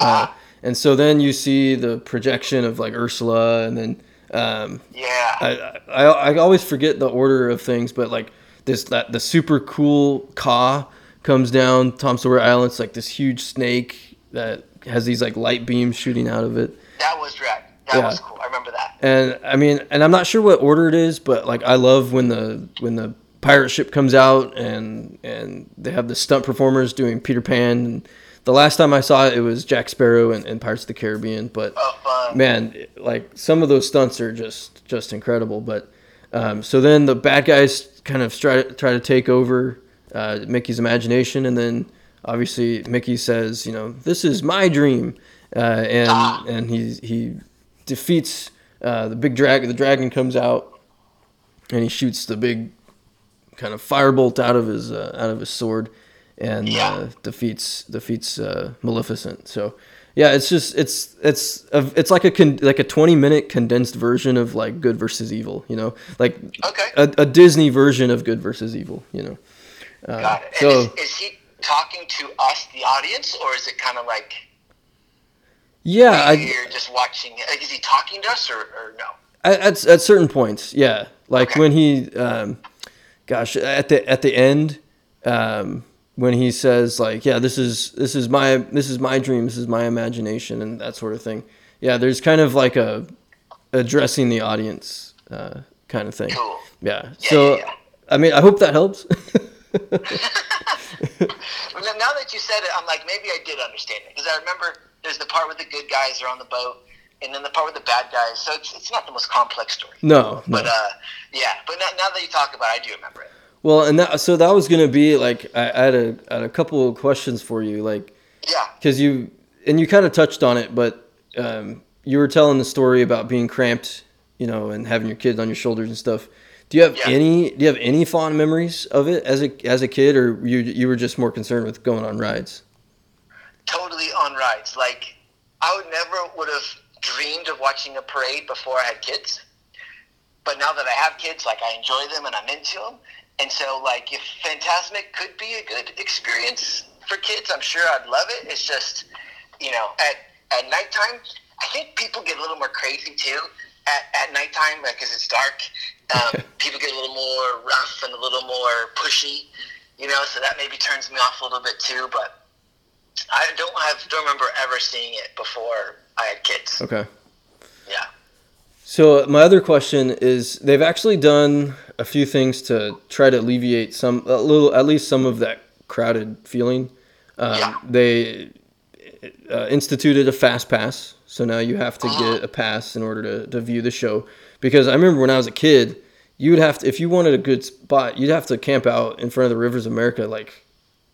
Uh, and so then you see the projection of like Ursula, and then um, Yeah. I, I I always forget the order of things, but like this that the super cool Kaa comes down Tom Sawyer Island. It's like this huge snake that has these like light beams shooting out of it. That was rad. That Yeah. was cool. I remember that. And I mean, and I'm not sure what order it is, but like I love when the when the pirate ship comes out and and they have the stunt performers doing Peter Pan. And the last time I saw it, it was Jack Sparrow and, and Pirates of the Caribbean. But Oh, man, like some of those stunts are just just incredible. But um, so then the bad guys kind of try try to take over uh, Mickey's imagination, and then obviously Mickey says, you know, this is my dream, uh, and and he he defeats uh, the big dragon. The dragon comes out, and he shoots the big kind of firebolt out of his uh, out of his sword, and Yeah. uh, defeats defeats uh, Maleficent. So yeah, it's just it's it's a, it's like a con- like a twenty minute condensed version of like good versus evil. You know, like Okay. a, a Disney version of good versus evil. You know, uh, Got it. So is, is he talking to us, the audience, or is it kind of like yeah, I, you're just watching? Like, is he talking to us, or, or no? at, at, at certain points, yeah. Like Okay. when he, um, gosh, at the at the end, um, when he says like, yeah, this is this is my this is my dream, this is my imagination, and that sort of thing. Yeah, there's kind of like a addressing the audience uh, kind of thing. Cool. Yeah. Yeah, So, yeah, yeah. I mean, I hope that helps. Now- that you said it, I'm like, maybe I did understand it because I remember there's the part where the good guys are on the boat, and then the part with the bad guys. So it's, it's not the most complex story. no, no. But uh, yeah. But now, now that you talk about it, I do remember it. Well, and that so that was gonna be like I, I had a I had a couple of questions for you, like Yeah. because you and you kind of touched on it, but um, you were telling the story about being cramped, you know, and having your kids on your shoulders and stuff. Do you have Yeah. any Do you have any fond memories of it as a as a kid, or you you were just more concerned with going on rides? totally on rides. Like I would never would have dreamed of watching a parade before I had kids. But now that I have kids, like I enjoy them and I'm into them. And so like if Fantasmic could be a good experience for kids, I'm sure I'd love it. It's just, you know, at at nighttime, I think people get a little more crazy too. At, at nighttime, because it's dark, um, people get a little more rough and a little more pushy, you know. So that maybe turns me off a little bit too. But I don't have don't remember ever seeing it before I had kids. Okay. Yeah. So my other question is, they've actually done a few things to try to alleviate some, a little, at least some of that crowded feeling. Um, Yeah. They uh, instituted a fast pass, so now you have to Uh-huh. get a pass in order to, to view the show. Because I remember when I was a kid, you would have to, if you wanted a good spot, you'd have to camp out in front of the Rivers of America like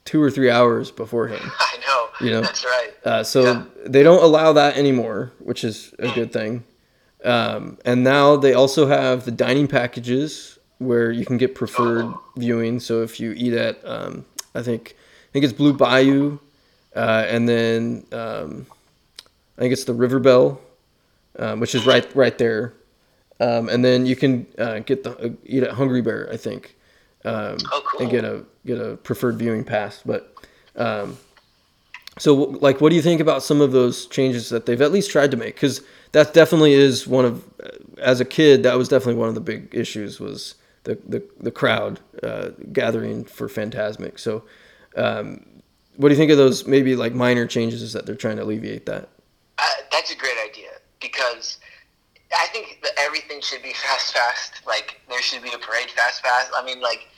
two or three hours beforehand. I know. You know? That's right. Uh, so Yeah. they don't allow that anymore, which is a good thing. Um, and now they also have the dining packages where you can get preferred viewing. So if you eat at, um, I think, I think it's Blue Bayou, uh, and then um, I think it's the River Bell, um, which is right right there. Um, and then you can uh, get the uh, eat at Hungry Bear, I think, um, Oh, cool. and get a get a preferred viewing pass. But um, so, like, what do you think about some of those changes that they've at least tried to make? Because that definitely is one of, as a kid, that was definitely one of the big issues was the the, the crowd uh, gathering for Fantasmic. So, um, what do you think of those maybe like minor changes that they're trying to alleviate that? Uh, that's a great idea because I think that everything should be fast, fast. Like there should be a parade fast, fast. I mean, like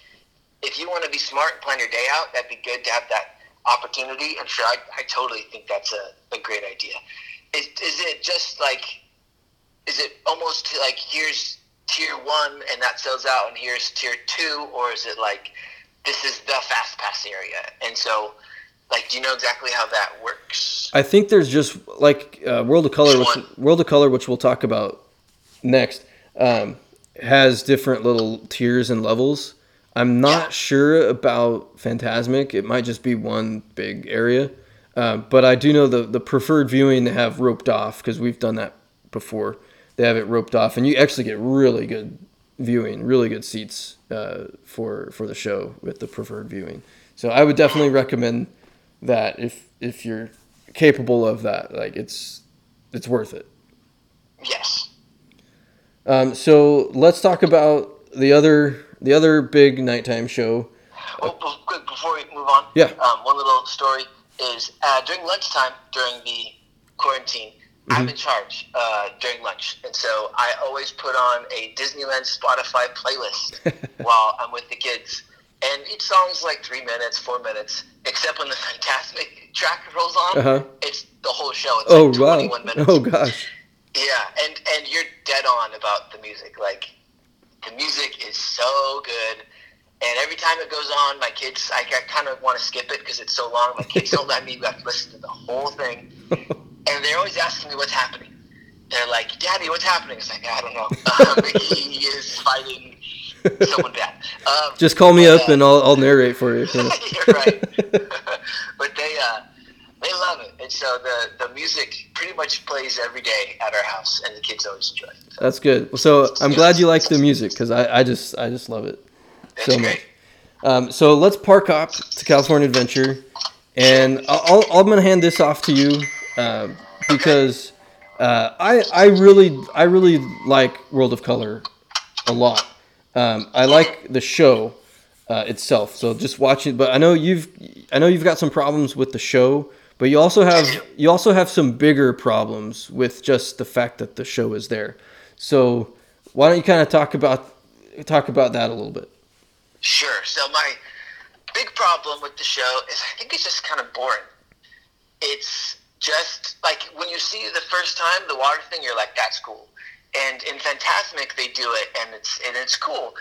if you want to be smart and plan your day out, that'd be good to have that opportunity. And sure, I, I totally think that's a, a great idea. Is, is it just like, is it almost like here's tier one and that sells out, and here's tier two, or is it like this is the fast pass area? And so, like, do you know exactly how that works? I think there's just like uh, World of Color, Which. World of Color, which we'll talk about next, um, has different little tiers and levels. I'm not Yeah. sure about Fantasmic. It might just be one big area, uh, but I do know the the preferred viewing they have roped off because we've done that before. They have it roped off, and you actually get really good viewing, really good seats uh, for for the show with the preferred viewing. So I would definitely recommend that if if you're capable of that, like it's it's worth it. Yes. Um, so let's talk about the other the other big nighttime show. Oh, quick before we move on. Yeah. Um, one little story is uh, during lunchtime during the quarantine. I'm in charge uh, during lunch, and so I always put on a Disneyland Spotify playlist while I'm with the kids. And each song's like three minutes, four minutes, except when the Fantasmic track rolls on, Uh-huh. it's the whole show. It's Oh like wow! minutes. Oh gosh! Yeah, and and you're dead on about the music. Like the music is so good, and every time it goes on, my kids, I, I kind of want to skip it because it's so long. My kids don't let me. We have to listen to the whole thing, and they're always asking me what's happening. They're like, "Daddy, what's happening?" It's like I don't know. Um, he is fighting someone bad. Um, Just call me but, up uh, and I'll I'll narrate for you. You're right. but they uh, they love it, and so the the music pretty much plays every day at our house, and the kids always enjoy it. So That's good. So I'm glad you like the music because I, I just I just love it. It's so great. Um, so let's park up to California Adventure, and I'll, I'll, I'm gonna hand this off to you uh, because uh, I I really I really like World of Color a lot. Um, I like the show uh, itself. So just watching, but I know you've I know you've got some problems with the show, but you also have you also have some bigger problems with just the fact that the show is there. So why don't you kind of talk about talk about that a little bit? Sure. So my big problem with the show is I think it's just kind of boring. It's just like when you see the first time the water thing, you're like, that's cool. And in Fantasmic, they do it, and it's and it's cool.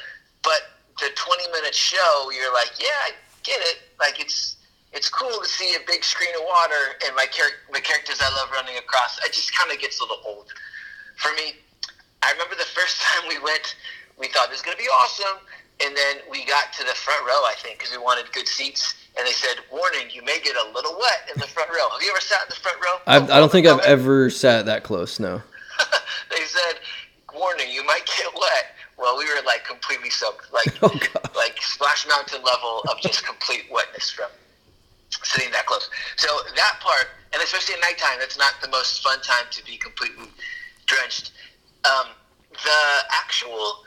But the 20 minute show, you're like, yeah, I get it. Like it's it's cool to see a big screen of water, and my my characters I love running across. It just kind of gets a little old for me. I remember the first time we went, we thought this is to be awesome. And then we got to the front row, I think, because we wanted good seats. And they said, warning, you may get a little wet in the front row. Have you ever sat in the front row? I've, I don't think I've ever sat that close. No. they said, warning, you might get wet. Well, we were like completely soaked, like Oh like Splash Mountain level of just complete wetness from sitting that close. So that part, and especially at nighttime, that's not the most fun time to be completely drenched. Um, the actual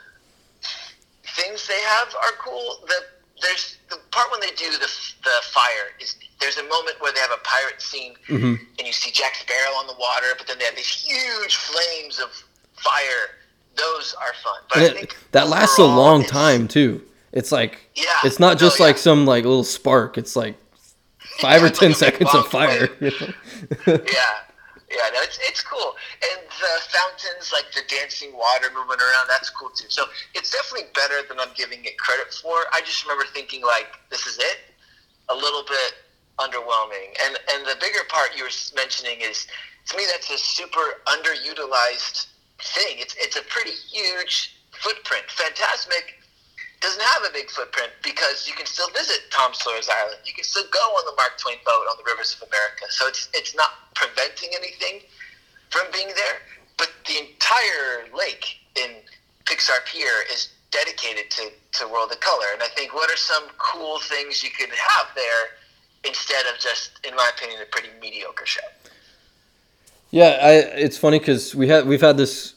things they have are cool. The there's the part when they do the the fire is there's a moment where they have a pirate scene Mhm. and you see Jack Sparrow on the water, but then they have these huge flames of fire. Those are fun. But it, think that lasts a long time too. It's like Yeah. it's not No, just yeah. like some like little spark. It's like five or ten like seconds of fire. yeah, yeah, no, it's it's cool, and the fountains, like the dancing water moving around, that's cool too. So it's definitely better than I'm giving it credit for. I just remember thinking like, this is it, a little bit underwhelming, and and the bigger part you were mentioning is to me that's a super underutilized thing. It's it's a pretty huge footprint. Fantasmic doesn't have a big footprint because you can still visit Tom Sawyer's Island. You can still go on the Mark Twain boat on the rivers of America. So it's it's not preventing anything from being there. But the entire lake in Pixar Pier is dedicated to, to World of Color. And I think what are some cool things you could have there instead of just, in my opinion, a pretty mediocre show? Yeah, I, it's funny because we had we've had this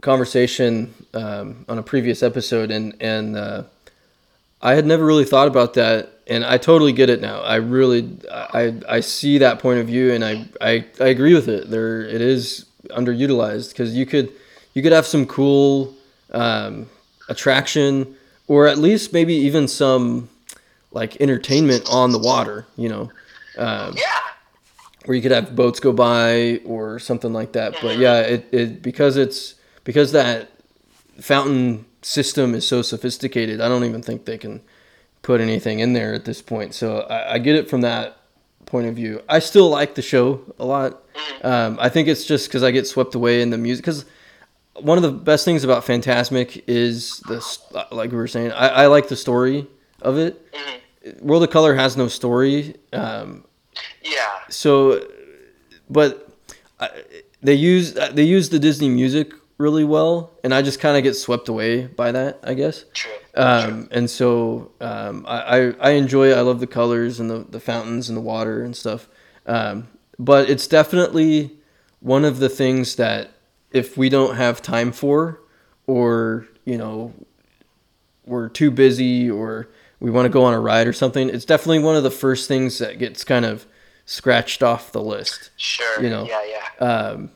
conversation um, on a previous episode, and and uh, I had never really thought about that, and I totally get it now. I really I I see that point of view, and I I, I agree with it. There it is underutilized because you could you could have some cool um, attraction, or at least maybe even some like entertainment on the water. You know. Um, Yeah. where you could have boats go by or something like that. But yeah, it, it because it's because that fountain system is so sophisticated. I don't even think they can put anything in there at this point. So I, I get it from that point of view. I still like the show a lot. Um, I think it's just because I get swept away in the music. Because one of the best things about Fantasmic is this, like we were saying, I, I like the story of it. World of Color has no story. Um, Yeah. so but I, they use they use the disney music really well and i just kind of get swept away by that i guess True. um, and so um, I, I, I enjoy it. i love the colors and the, the fountains and the water and stuff um, but it's definitely one of the things that if we don't have time for or you know we're too busy or we want to go on a ride or something it's definitely one of the first things that gets kind of scratched off the list. Sure. You know, Yeah, yeah. Um,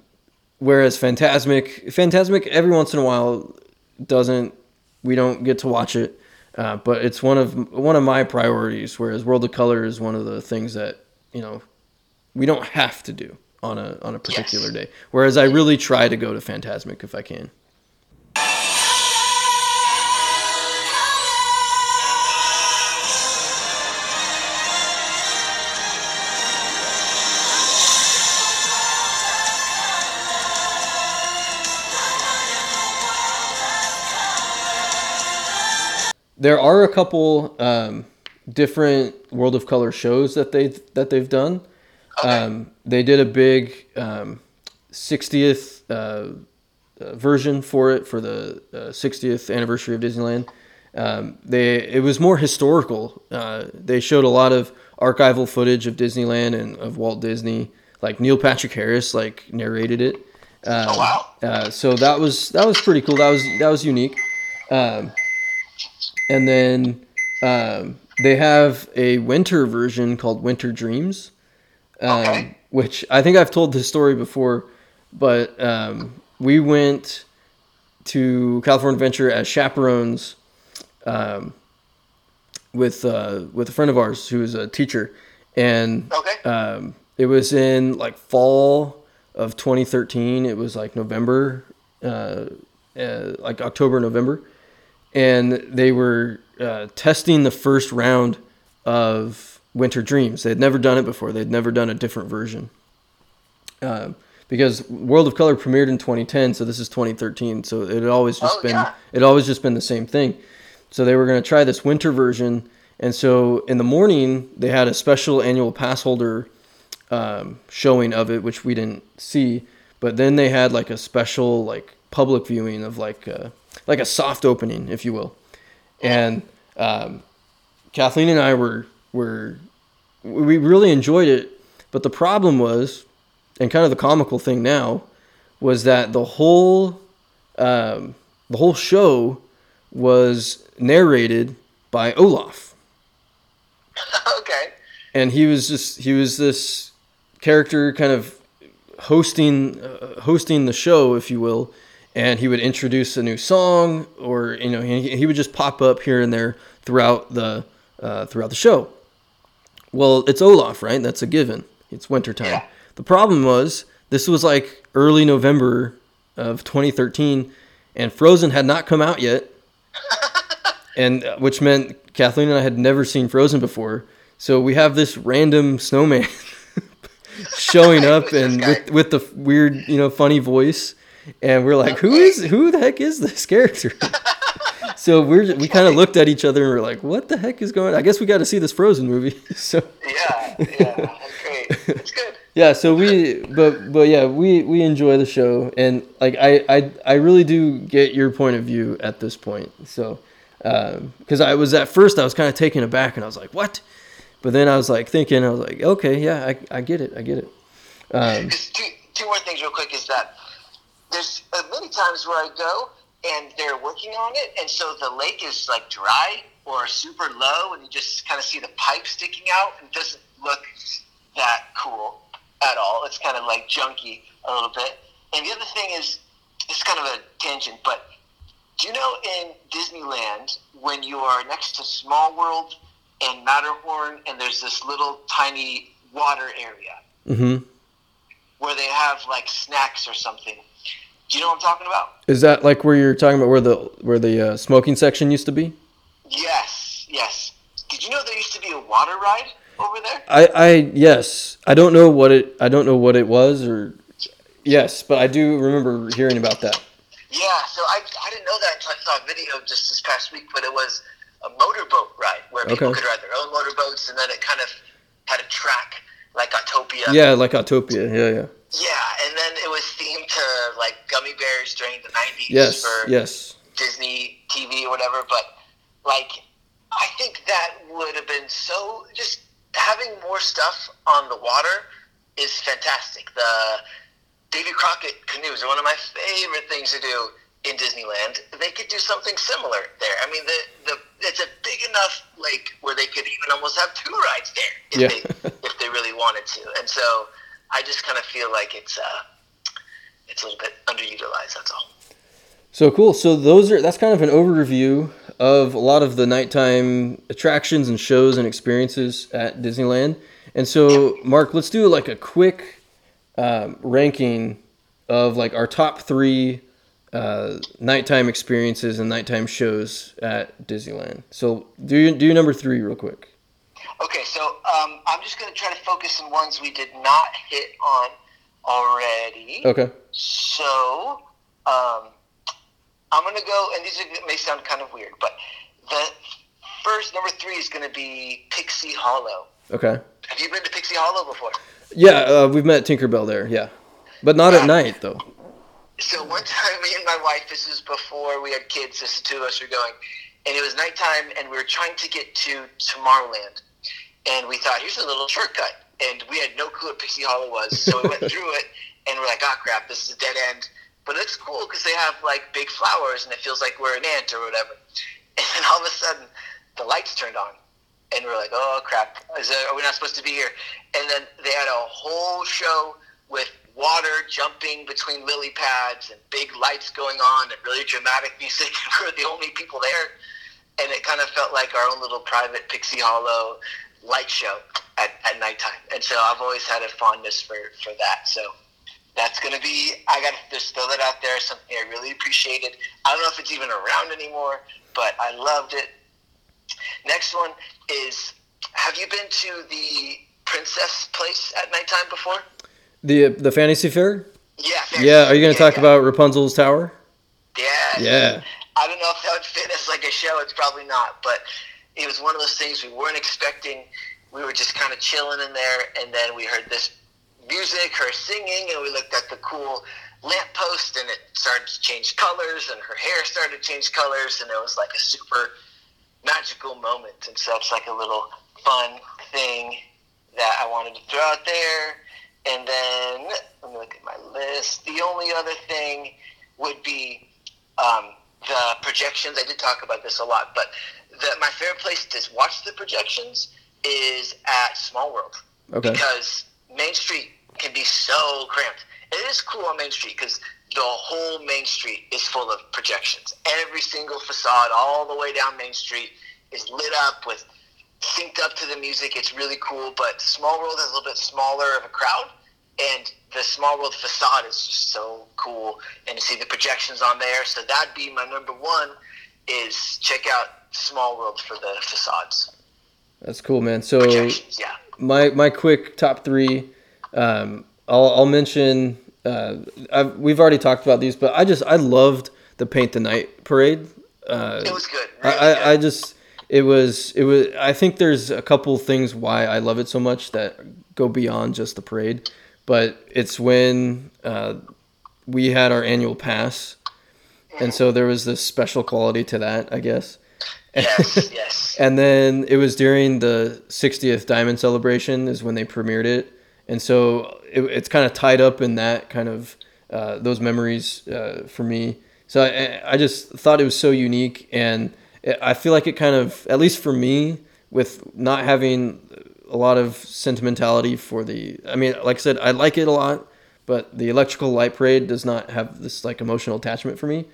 whereas Fantasmic, Fantasmic, every once in a while doesn't. We don't get to watch it, uh, but it's one of one of my priorities. Whereas World of Color is one of the things that you know we don't have to do on a on a particular Yes. day. Whereas I really try to go to Fantasmic if I can. There are a couple um, different World of Color shows that they that they've done. Um, they did a big um, 60th uh, uh, version for it for the uh, 60th anniversary of Disneyland. Um, they it was more historical. Uh, they showed a lot of archival footage of Disneyland and of Walt Disney. Like Neil Patrick Harris like narrated it. Um, Oh, wow. Uh, so that was that was pretty cool. That was that was unique. And then um, they have a winter version called Winter Dreams, um, Okay. which I think I've told this story before, but um, we went to California Adventure as chaperones um, with uh, with a friend of ours who is a teacher, and Okay. um, it was in like fall of 2013. It was like November, uh, uh, like October, November, and they were uh, testing the first round of Winter Dreams. They had never done it before. They'd never done a different version. Um, because World of Color premiered in 2010, so this is 2013. So it had always just Oh, been yeah. it always just been the same thing. So they were going to try this winter version, and so in the morning they had a special annual pass holder um, showing of it, which we didn't see. But then they had like a special like public viewing of like uh, like a soft opening, if you will. And um, Kathleen and I were were we really enjoyed it, but the problem was, and kind of the comical thing now, was that the whole um, the whole show was narrated by Olaf okay. and he was just he was this character kind of hosting uh, hosting the show if you will and he would introduce a new song or you know he, he would just pop up here and there throughout the uh, throughout the show. Well it's olaf right? That's a given. It's wintertime. Yeah. the problem was this was like early november of 2013 and frozen had not come out yet. And uh, which meant Kathleen and I had never seen Frozen before. So we have this random snowman showing up and with, with the weird, you know, funny voice, and we're like, who is who the heck is this character? so we're we kind of looked at each other and we're like, what the heck is going? on? I guess we got to see this Frozen movie. so Yeah. Yeah. Great. It's good. yeah, so we but but yeah, we we enjoy the show and like I I I really do get your point of view at this point. So because I was at first I was kind of taken aback and I was like, what? But then I was like thinking, I was like, okay, yeah, I, I get it, I get it. Um, two, two more things real quick is that there's uh, many times where I go and they're working on it, and so the lake is like dry or super low, and you just kind of see the pipe sticking out, and it doesn't look that cool at all. It's kind of like junky a little bit. And the other thing is, it's kind of a tangent, but do you know in Disneyland when you are next to Small World and Matterhorn, and there's this little tiny water area? mhm. where they have like snacks or something. Do you know what I'm talking about? Is that like where you're talking about where the where the uh, smoking section used to be? Yes, yes. Did you know there used to be a water ride over there? I, I yes, I don't know what it I don't know what it was or yes, but I do remember hearing about that. Yeah, so I, I didn't know that until I saw a video just this past week, but it was a motorboat ride where people Okay. could ride their own motorboats and then it kind of had a track like Autopia. Yeah, like Autopia. Yeah, yeah. Yeah, and then it was themed to like Gummi Bears during the 90s Yes, for yes. Disney TV or whatever, but like I think that would have been so just having more stuff on the water is fantastic. The Davy Crockett canoes are one of my favorite things to do in Disneyland. They could do something similar there. I mean, the the it's a big enough lake where they could even almost have two rides there if Yeah. they if they really wanted to, and so I just kind of feel like it's uh, it's a little bit underutilized. That's all. So cool. So those are that's kind of an overview of a lot of the nighttime attractions and shows and experiences at Disneyland. And so, Mark, let's do like a quick um, ranking of like our top three uh, nighttime experiences and nighttime shows at Disneyland. So do you, do number three real quick. Okay, so um, I'm just going to try to focus on ones we did not hit on already. Okay. So um, I'm going to go, and these are, may sound kind of weird, but the first number three is going to be Pixie Hollow. Okay. Have you been to Pixie Hollow before? Yeah, uh, we've met Tinkerbell there. Yeah, but not at night though. So one time, me and my wife, this is before we had kids, just the two of us were going, and it was nighttime, and we were trying to get to Tomorrowland, and we thought, here's a little shortcut, and we had no clue what Pixie Hollow was, so we went through it, and we're like, oh crap, this is a dead end, but it's cool because they have like big flowers, and it feels like we're an ant or whatever, and then all of a sudden, the lights turned on, and we're like, oh crap, is there, are we not supposed to be here? And then they had a whole show with water jumping between lily pads and big lights going on and really dramatic music. And we were the only people there. And it kind of felt like our own little private Pixie Hollow light show at, at nighttime. And so I've always had a fondness for, for that. So that's going to be, I got to just throw that out there, something I really appreciated. I don't know if it's even around anymore, but I loved it. Next one is, have you been to the Princess Place at nighttime before? The the Fantasy Fair. Yeah. Yeah, are you going to talk yeah. about Rapunzel's Tower? Yeah. Yeah. I don't know if that would fit as like a show. It's probably not, but it was one of those things we weren't expecting. We were just kind of chilling in there, and then we heard this music, her singing, and we looked at the cool lamppost, and it started to change colors, and her hair started to change colors, and it was like a super magical moment. And so it's like a little fun thing that I wanted to throw out there. And then let me look at my list. The only other thing would be um, the projections. I did talk about this a lot, but the, my favorite place to watch the projections is at Small World Okay. because Main Street can be so cramped. It is cool on Main Street because the whole Main Street is full of projections. Every single facade, all the way down Main Street, is lit up with synced up to the music. It's really cool. But Small World is a little bit smaller of a crowd, and the Small World facade is just so cool. And to see the projections on there, so that'd be my number one. Is check out Small World for the facades. That's cool, man. So yeah. my my quick top three. Um, I'll I'll mention. Uh, I've, we've already talked about these, but I just I loved the Paint the Night parade. Uh, It was good. I, Really I, I just it was it was I think there's a couple things why I love it so much that go beyond just the parade, but it's when uh, we had our annual pass, and so there was this special quality to that, I guess. yes, yes. And then it was during the 60th Diamond Celebration is when they premiered it, and so it, it's kind of tied up in that kind of uh, those memories uh, for me. So I, I just thought it was so unique, and I feel like it kind of, at least for me, with not having a lot of sentimentality for the. I mean, like I said, I like it a lot, but the Electrical Light Parade does not have this like emotional attachment for me.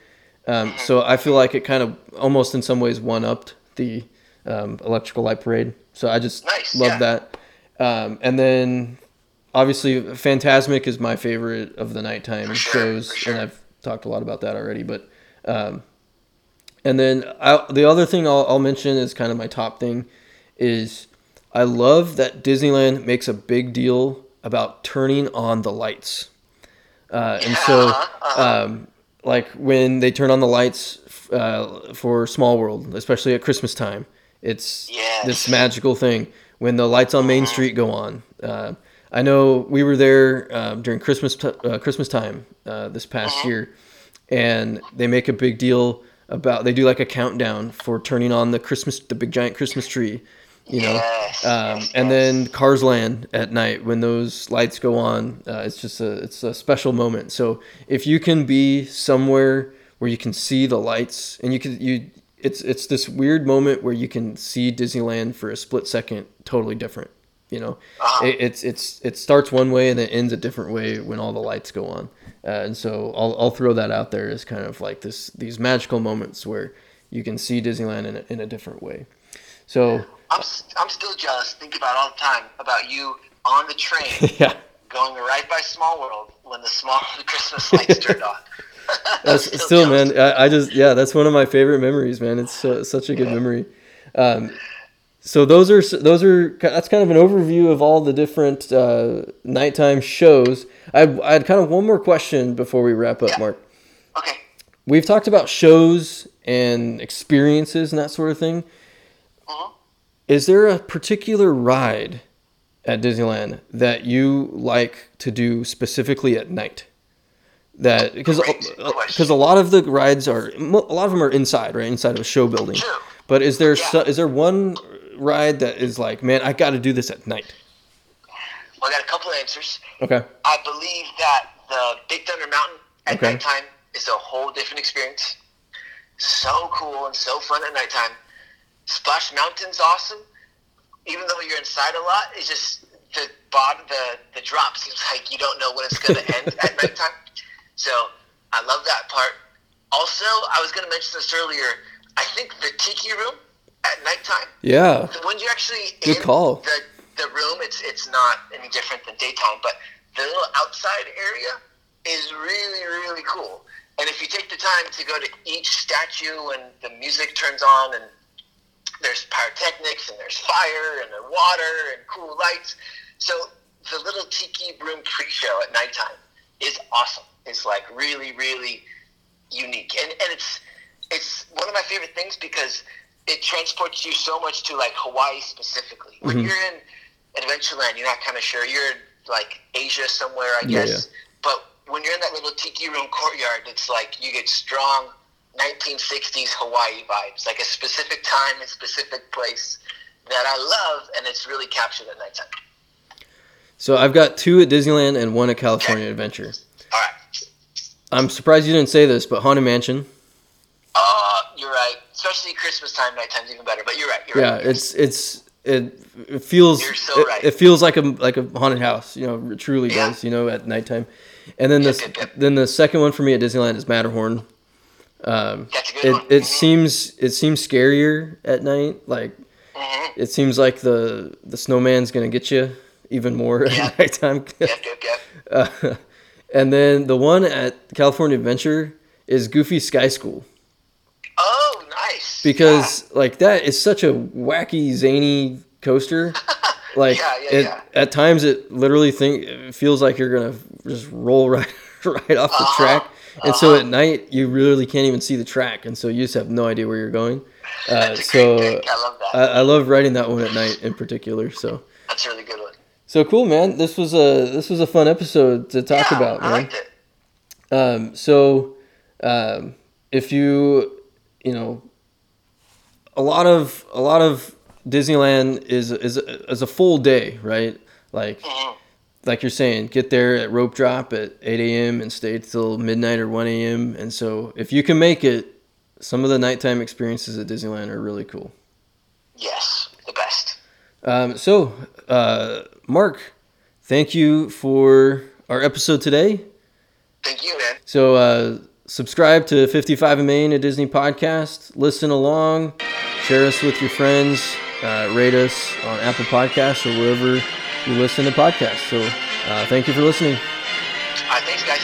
Um, so I feel like it kind of almost in some ways one upped the um, Electrical Light Parade. So I just Nice, love yeah. that. Um, and then obviously Phantasmic is my favorite of the nighttime sure, shows, sure. and I've talked a lot about that already. But um, and then I, the other thing I'll, I'll mention is kind of my top thing is I love that Disneyland makes a big deal about turning on the lights. Uh, and so, Uh-huh, uh-huh. um, like when they turn on the lights uh, for Small World, especially at Christmas time, it's Yes. this magical thing. When the lights on Main Street go on, uh, I know we were there um, during Christmas t- uh, Christmas time uh, this past year, and they make a big deal about they do like a countdown for turning on the Christmas the big giant Christmas tree, you know. Yes, Um, yes, and yes. then Cars Land at night when those lights go on, uh, it's just a it's a special moment. So if you can be somewhere where you can see the lights and you can you it's it's this weird moment where you can see Disneyland for a split second, totally different. You know, Uh-huh. it, it's it's it starts one way and it ends a different way when all the lights go on. Uh, and so I'll I'll throw that out there as kind of like this these magical moments where you can see Disneyland in a, in a different way. So I'm, I'm still jealous. Think about all the time about you on the train yeah, going right by Small World when the small Christmas lights turned on. That's still, jealous. man. I, I just yeah, that's one of my favorite memories, man. It's so, such a good memory. Um, so those are those are that's kind of an overview of all the different uh, nighttime shows. I I had kind of one more question before we wrap up, Yeah. Mark. Okay. We've talked about shows and experiences and that sort of thing. Mhm. Is there a particular ride at Disneyland that you like to do specifically at night? That because because a lot of the rides are a lot of them are inside, right, inside of a show building. True. But is there Yeah. so, is there one ride that is like, man, I got to do this at night? Well, I got a couple of answers. Okay. I believe that the Big Thunder Mountain at Okay. nighttime is a whole different experience. So cool and so fun at nighttime. Splash Mountain's awesome. Even though you're inside a lot, it's just the bottom, the the drop seems like you don't know when it's going to end at nighttime. So I love that part. Also, I was going to mention this earlier. I think the tiki room at nighttime Yeah. when you're actually Good in call. the the room, it's it's not any different than daytime, but the little outside area is really really cool. And if you take the time to go to each statue and the music turns on and there's pyrotechnics and there's fire and there's water and cool lights, so the little tiki room pre-show at nighttime is awesome. It's like really really unique, and and it's it's one of my favorite things because it transports you so much to like Hawaii specifically. When Mhm. you're in Adventureland, you're not kind of sure. You're in like Asia somewhere, I Yeah, guess. But when you're in that little tiki room courtyard, it's like you get strong 1960s Hawaii vibes, like a specific time and specific place that I love, and it's really captured at nighttime. So I've got two at Disneyland and one at California Adventure. All right. I'm surprised you didn't say this, but Haunted Mansion. Uh, you're right. Especially Christmas time, nighttime's even better. But you're right. You're Yeah, right. it's it's it, it feels You're so it, right. it feels like a like a haunted house. You know, it truly Yeah. does. You know, at nighttime. And then the Yep, yep, yep. then the second one for me at Disneyland is Matterhorn. Um, it one. it Mhm. seems it seems scarier at night. Like Mhm. it seems like the the snowman's gonna get you even more Yeah. at nighttime. Yep, yep, yep. Uh, and then the one at California Adventure is Goofy Sky School Oh, nice. because like that is such a wacky zany coaster. Like Yeah, yeah, it, yeah. at times it literally think it feels like you're gonna just roll right right off the Uh-huh, track. And so uh-huh. at night you really can't even see the track, and so you just have no idea where you're going. Uh, so. I love that. I, I love riding that one at night in particular. So That's a really good one. so cool, man. This was a this was a fun episode to talk yeah, about, I man. liked it. Um, so, um, if you, you know, a lot of a lot of Disneyland is is is a full day, right? Like Mhm. Like you're saying, get there at rope drop at 8 a.m. and stay till midnight or 1 a.m. And so, if you can make it, some of the nighttime experiences at Disneyland are really cool. Yes, the best. Um, so, uh, Mark, thank you for our episode today. Thank you, man. So uh, subscribe to 55 in Main, a Disney podcast. Listen along, share us with your friends, uh, rate us on Apple Podcasts or wherever you listen to podcasts. So uh, thank you for listening. Thanks, guys.